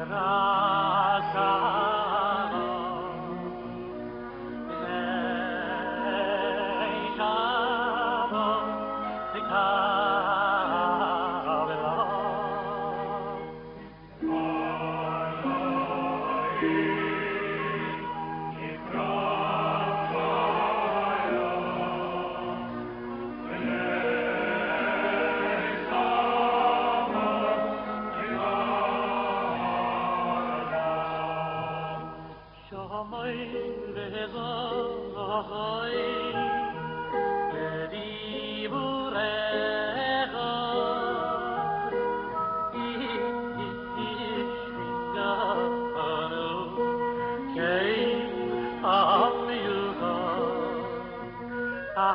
Because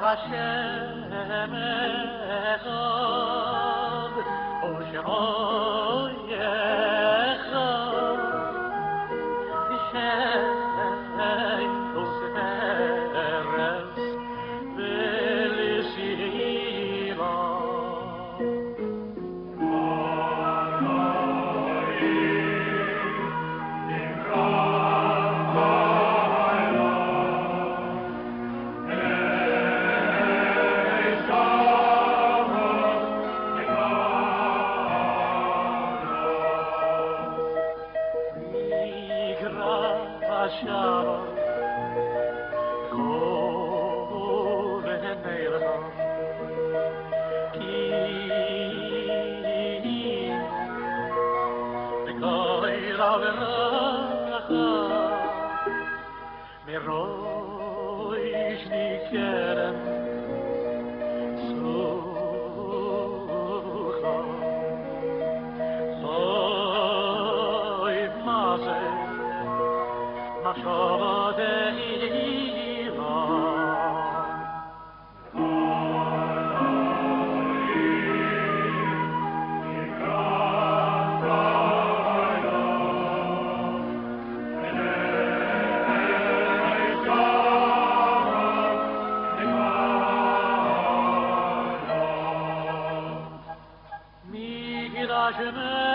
Hashem Echad, Osheon. lasciava come mi coira verrà Daşımız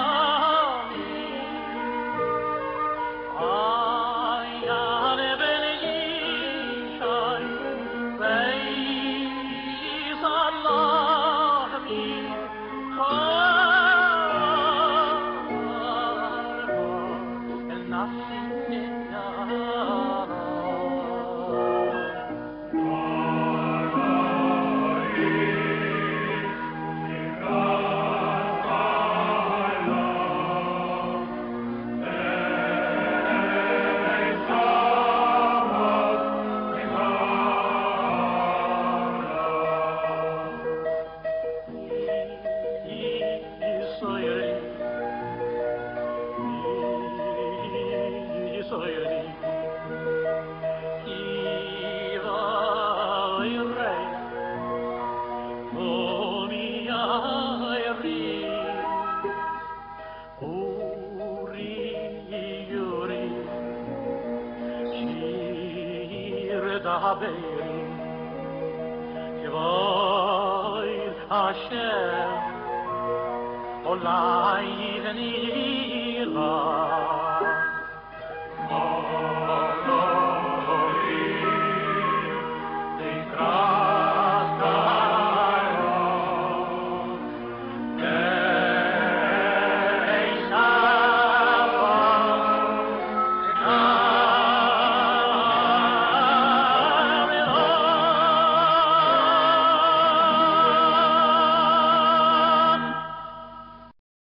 da haben ich Hashem a schön und la